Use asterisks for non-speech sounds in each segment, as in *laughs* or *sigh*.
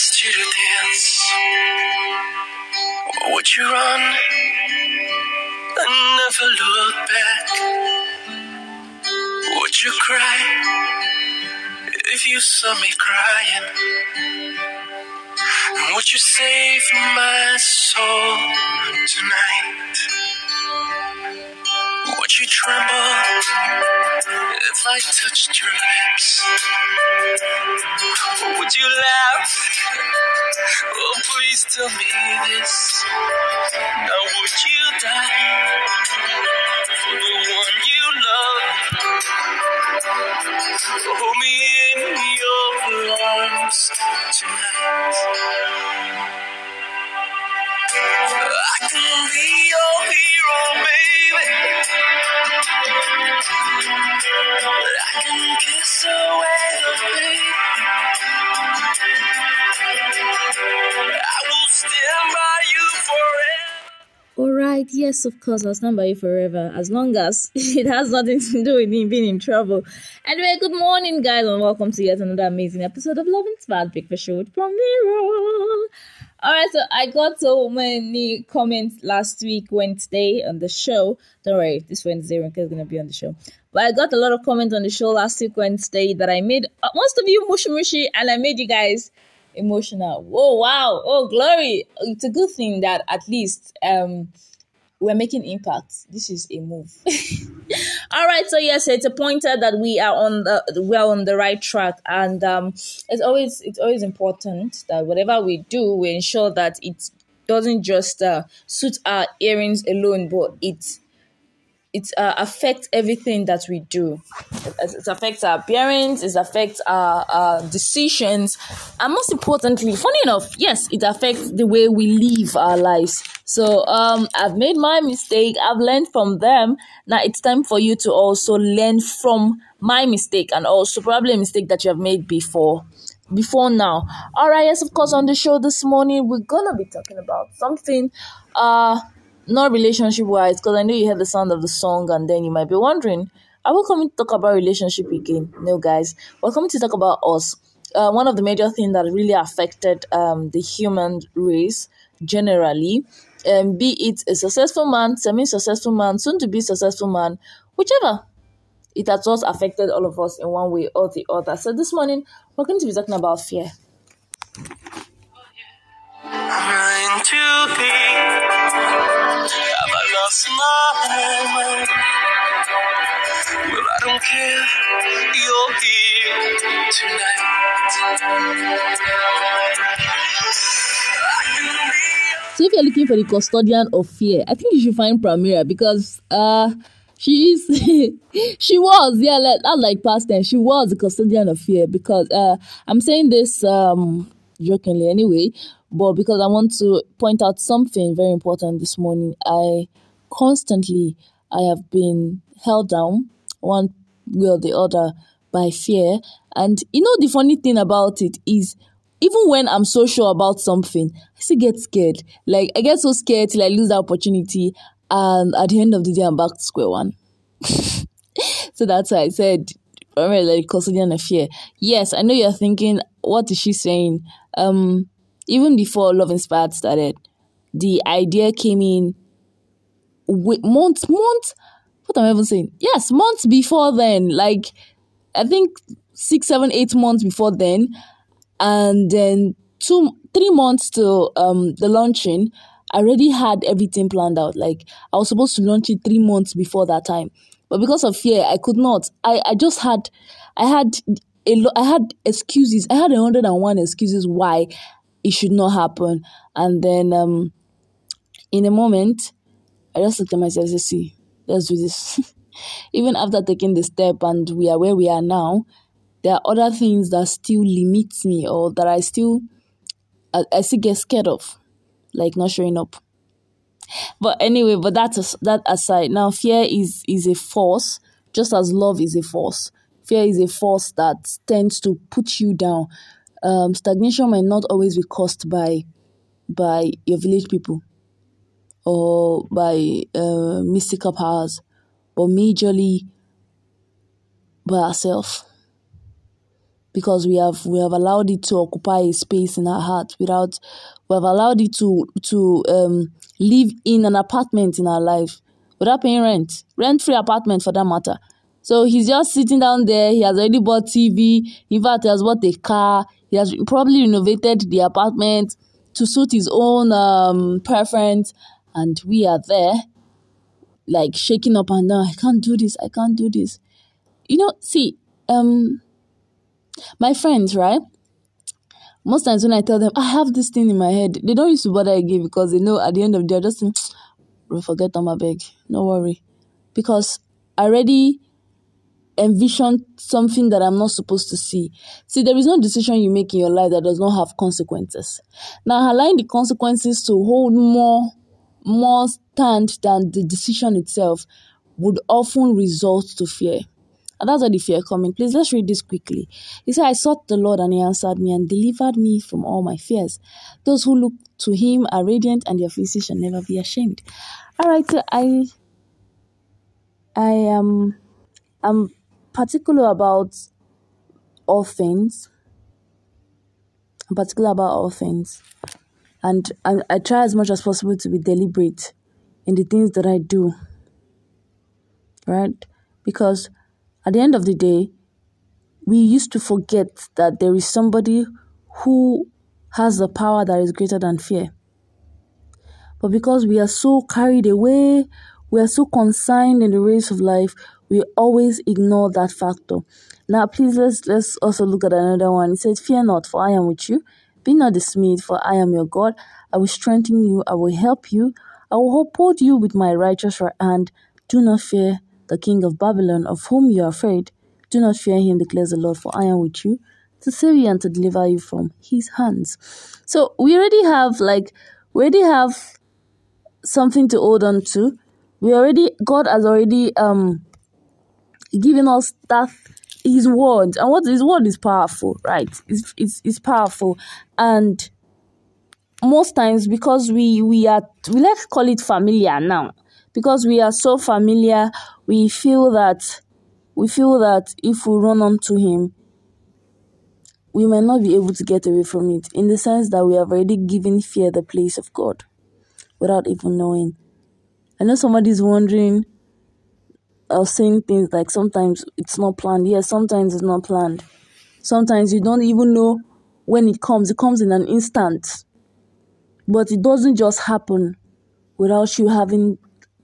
asked you to dance, would you run and never look back? Would you cry if you saw me crying? And would you save my soul tonight? Tremble if I touched your lips? Would you laugh? Oh, please tell me this. Now, would you die for the one you love? Hold me in your arms tonight. I can be your hero, baby. Yes, of course, I'll stand by you forever as long as *laughs* it has nothing to do with me being in trouble. Anyway, good morning, guys, and welcome to yet another amazing episode of Love and Inspired Breakfast Show with from Nero. Alright, so I got so many comments last week, Wednesday, on the show. Don't worry, this Wednesday, Rinka is going to be on the show. But I got a lot of comments on the show last week, Wednesday, that I made uh, most of you mushy mushy, and I made you guys emotional. Whoa, wow, oh, glory. It's a good thing that at least um we're making impact. This is a move. *laughs* All right, so yes, it's a pointer that we are on the we are on the right track, and um, it's always it's always important that whatever we do, we ensure that it doesn't just uh, suit our earrings alone, but it it uh, affects everything that we do. It, it affects our appearance, it affects our, our decisions, and most importantly, funny enough, yes, it affects the way we live our lives. So um, I've made my mistake. I've learned from them. Now it's time for you to also learn from my mistake and also probably a mistake that you have made before before now. All right, yes, of course, on the show this morning, we're gonna be talking about something uh not relationship wise, because I know you heard the sound of the song and then you might be wondering, are we coming to talk about relationship again? No, guys, we're coming to talk about us. Uh, one of the major things that really affected um, the human race generally, um, be it a successful man, semi successful man, soon to be successful man, whichever it has just affected all of us in one way or the other. So this morning we're going to be talking about fear. I'm too deep. Have I lost my mind? Well, I don't care. You're here tonight. So if you're looking for the custodian of fear, I think you should find Primera because uh she is *laughs* she was yeah like, not like past tense she was the custodian of fear because uh I'm saying this um jokingly anyway but because I want to point out something very important this morning I constantly I have been held down one way or the other by fear and you know the funny thing about it is even when I'm so sure about something, I still get scared. Like I get so scared till I lose the opportunity, and at the end of the day, I'm back to square one. *laughs* so that's why I said, remember, like custodian of fear. Yes, I know you're thinking, what is she saying? Um, even before Love Inspired started, the idea came in with months, months. What am I even saying? Yes, months before then. Like I think six, seven, eight months before then and then two three months to um the launching i already had everything planned out like i was supposed to launch it three months before that time but because of fear i could not i i just had i had a lot i had excuses i had a hundred and one excuses why it should not happen and then um in a moment i just looked at myself and said see let's do this *laughs* even after taking the step and we are where we are now there are other things that still limit me or that I still I, I still get scared of, like not showing up. But anyway, but that's that aside. Now, fear is is a force, just as love is a force. Fear is a force that tends to put you down. Um, stagnation might not always be caused by by your village people or by uh, mystical powers, but majorly by ourselves. Because we have we have allowed it to occupy a space in our heart without we have allowed it to to um, live in an apartment in our life without paying rent. Rent free apartment for that matter so he's just sitting down there he has already bought tv in fact he has bought a car he has probably renovated the apartment to suit his own um, preference and we are there like shaking up and down i can't do this i can't do this you know see um my friends, right? Most times when I tell them I have this thing in my head, they don't used to bother again because they know at the end of the day, just we'll forget on my beg. No worry. Because I already envisioned something that I'm not supposed to see. See, there is no decision you make in your life that does not have consequences. Now, allowing the consequences to hold more, more stand than the decision itself would often result to fear. And that's why the fear coming. Please let's read this quickly. He said, I sought the Lord and he answered me and delivered me from all my fears. Those who look to him are radiant and their faces shall never be ashamed. Alright, so I I am I'm particular about all things. I'm particular about all things. And I, I try as much as possible to be deliberate in the things that I do. Right? Because at the end of the day, we used to forget that there is somebody who has the power that is greater than fear. But because we are so carried away, we are so consigned in the race of life, we always ignore that factor. Now, please let's let's also look at another one. It says, "Fear not, for I am with you. Be not dismayed, for I am your God. I will strengthen you. I will help you. I will uphold you with my righteous right hand. Do not fear, the king of Babylon, of whom you are afraid. Do not fear him, declares the Lord, for I am with you to save you and to deliver you from his hands. So we already have like we already have something to hold on to. We already God has already um given us that his word and what his word is powerful, right? It's it's, it's powerful and most times because we we are we let's call it familiar now because we are so familiar we feel that we feel that if we run onto him we might not be able to get away from it in the sense that we have already given fear the place of god without even knowing i know somebody's wondering or saying things like sometimes it's not planned yes sometimes it's not planned sometimes you don't even know when it comes it comes in an instant but it doesn't just happen without you having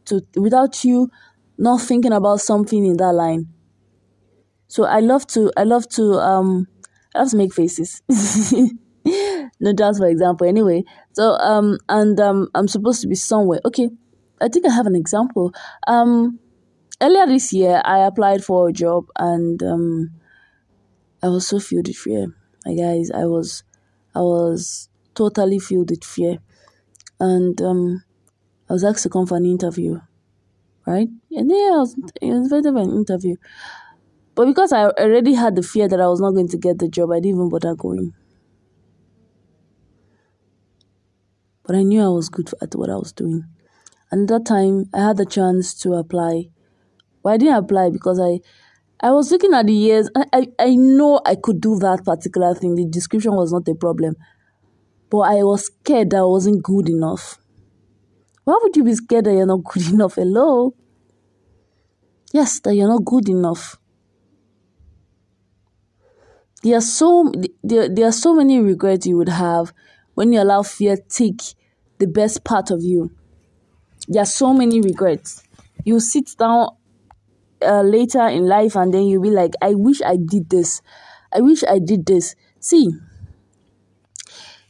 to without you not thinking about something in that line. So I love to I love to um I love to make faces. *laughs* no just for example. Anyway, so um and um I'm supposed to be somewhere. Okay, I think I have an example. Um earlier this year I applied for a job and um I was so filled with fear. My guys, I was I was totally filled with fear. And um I was asked to come for an interview, right? And was, I was invited for an interview. But because I already had the fear that I was not going to get the job, I didn't even bother going. But I knew I was good at what I was doing. And at that time, I had the chance to apply. But I didn't apply because I, I was looking at the years. I, I, I know I could do that particular thing. The description was not a problem. But I was scared that I wasn't good enough. Why would you be scared that you're not good *laughs* enough? Hello? Yes, that you're not good enough. There are so there, there are so many regrets you would have when you allow fear take the best part of you. There are so many regrets. You sit down uh, later in life and then you'll be like, I wish I did this. I wish I did this. See,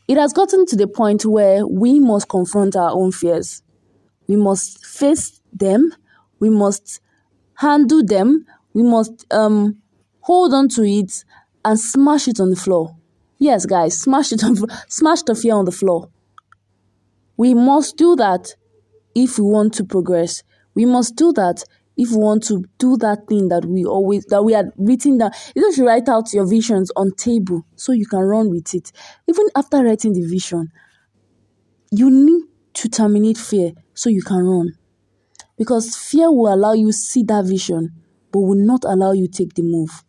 it has gotten to the point where we must confront our own fears. We must face them. We must handle them. We must um, hold on to it and smash it on the floor. Yes, guys, *laughs* smash it on smash the fear on the floor. We must do that if we want to progress. We must do that if you want to do that thing that we always that we had written down. You should write out your visions on table so you can run with it. Even after writing the vision, you need to terminate fear so you can run. Because fear will allow you see that vision, but will not allow you take the move.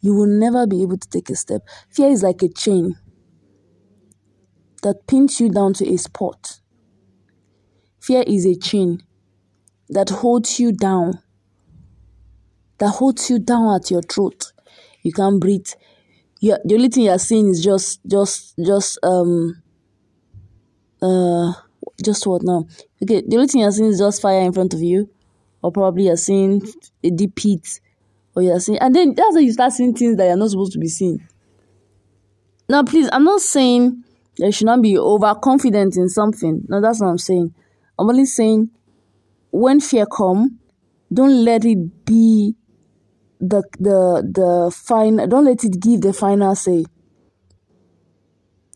you will never be able to take a step. Fear is like a chain that pins you down to a spot. Fear is a chain that holds you down, that holds you down at your throat. You can't breathe. you the only thing you're seeing is just, just, just, um, uh, just what now? Okay, the only thing you're seeing is just fire in front of you, or probably you're seeing a deep pit, or you're seeing, and then that's how you start seeing things that you're not supposed to be seeing. Now, please, I'm not saying you should not be overconfident in something. No, that's what I'm saying. I'm only saying when fear come, don't let it be the the the final. Don't let it give the final say.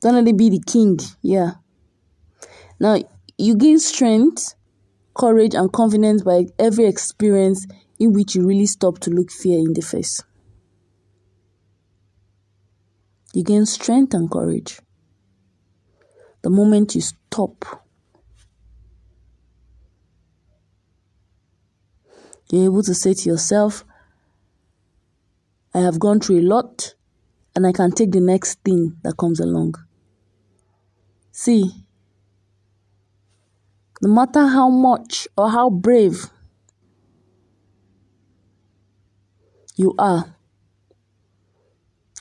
Don't let it be the king. Yeah. Now you gain strength, courage, and confidence by every experience in which you really stop to look fear in the face. You gain strength and courage the moment you stop You're able to say to yourself, I have gone through a lot and I can take the next thing that comes along. See, no matter how much or how brave you are,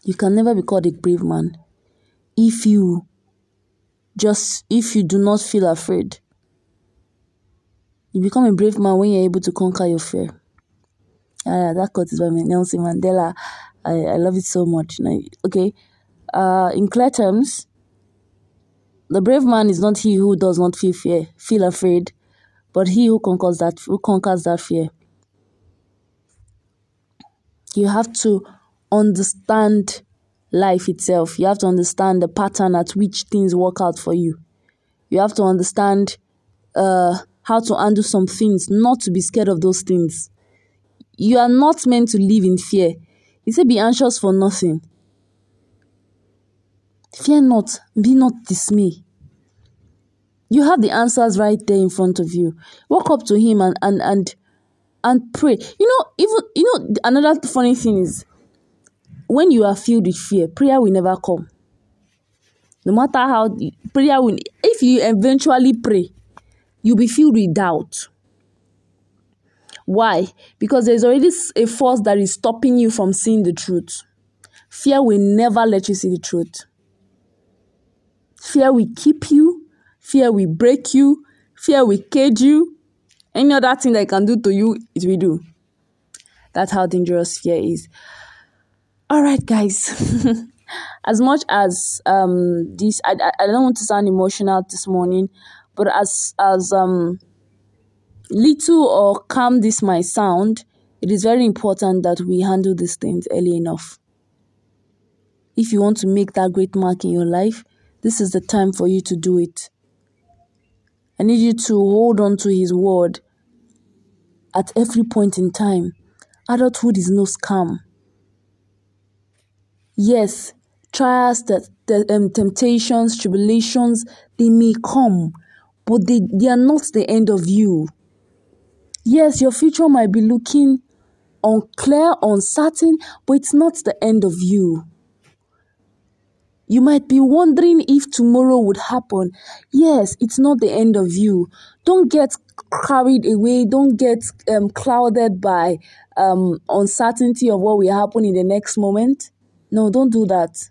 you can never be called a brave man if you just if you do not feel afraid you become a brave man when you're able to conquer your fear. Uh, that quote is by Nelson Mandela. I, I love it so much. Okay. Uh, in clear terms, the brave man is not he who does not feel fear, feel afraid, but he who conquers that who conquers that fear. You have to understand life itself. You have to understand the pattern at which things work out for you. You have to understand uh, how to handle some things, not to be scared of those things. You are not meant to live in fear. He said, Be anxious for nothing. Fear not, be not dismayed. You have the answers right there in front of you. Walk up to him and and and and pray. You know, even you know another funny thing is when you are filled with fear, prayer will never come. No matter how prayer will if you eventually pray, you'll be filled with doubt. Why? Because there's already a force that is stopping you from seeing the truth. Fear will never let you see the truth. Fear will keep you. Fear will break you. Fear will cage you. Any other thing that can do to you, it will do. That's how dangerous fear is. All right, guys. *laughs* as much as um this, I, I don't want to sound emotional this morning, but as as um little or calm this might sound, it is very important that we handle these things early enough. If you want to make that great mark in your life, this is the time for you to do it. I need you to hold on to His word at every point in time. Adulthood is no scam. Yes, trials, that the, um, temptations, tribulations, they may come, but they, they are not the end of you. Yes, your future might be looking unclear, uncertain, but it's not the end of you. You might be wondering if tomorrow would happen. Yes, it's not the end of you. Don't get carried away. Don't get um, clouded by um, uncertainty of what will happen in the next moment. No, don't do that.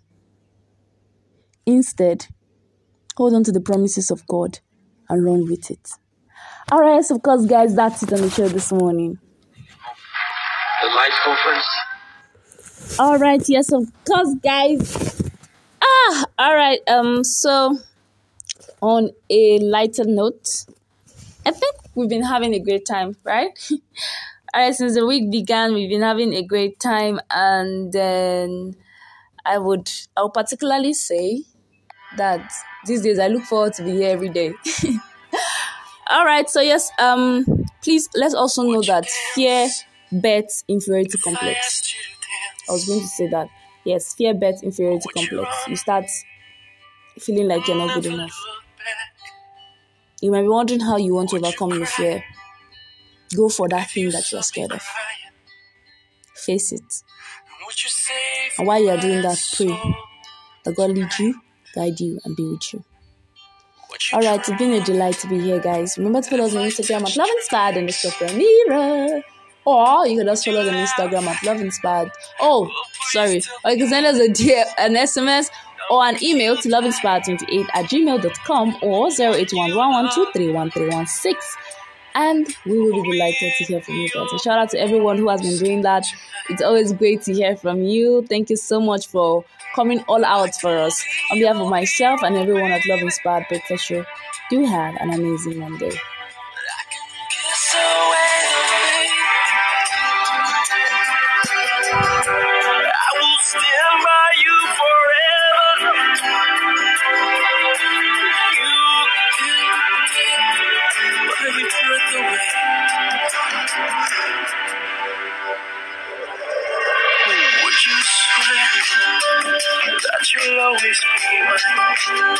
Instead, hold on to the promises of God and run with it. All right, so of course, guys, that's it on the show this morning. The life conference. All right, yes, of course, guys. Ah, all right. Um, so on a lighter note, I think we've been having a great time, right? *laughs* all right, since the week began, we've been having a great time, and then I would, I would particularly say that these days I look forward to be here every day. *laughs* All right, so yes, um, please let's also know that fear bets inferiority complex. I was going to say that. Yes, fear bets inferiority complex. You start feeling like you're not good enough. You might be wondering how you want to overcome your fear. Go for that thing that you're scared of. Face it. And while you are doing that, pray that God lead you, guide you, and be with you. All right, it's been a delight to be here, guys. Remember to follow us on Instagram at Love Inspired and the Mirror. Or you can just follow us on Instagram at Love Inspired. Oh, sorry. Or you can send us a DM, an SMS or an email to loveinspired28 at gmail.com or 08111231316 and we will be delighted to hear from you guys. A shout out to everyone who has been doing that. It's always great to hear from you. Thank you so much for coming all out for us. On behalf of myself and everyone at Love Inspired Breakfast Show, do have an amazing Monday. Always be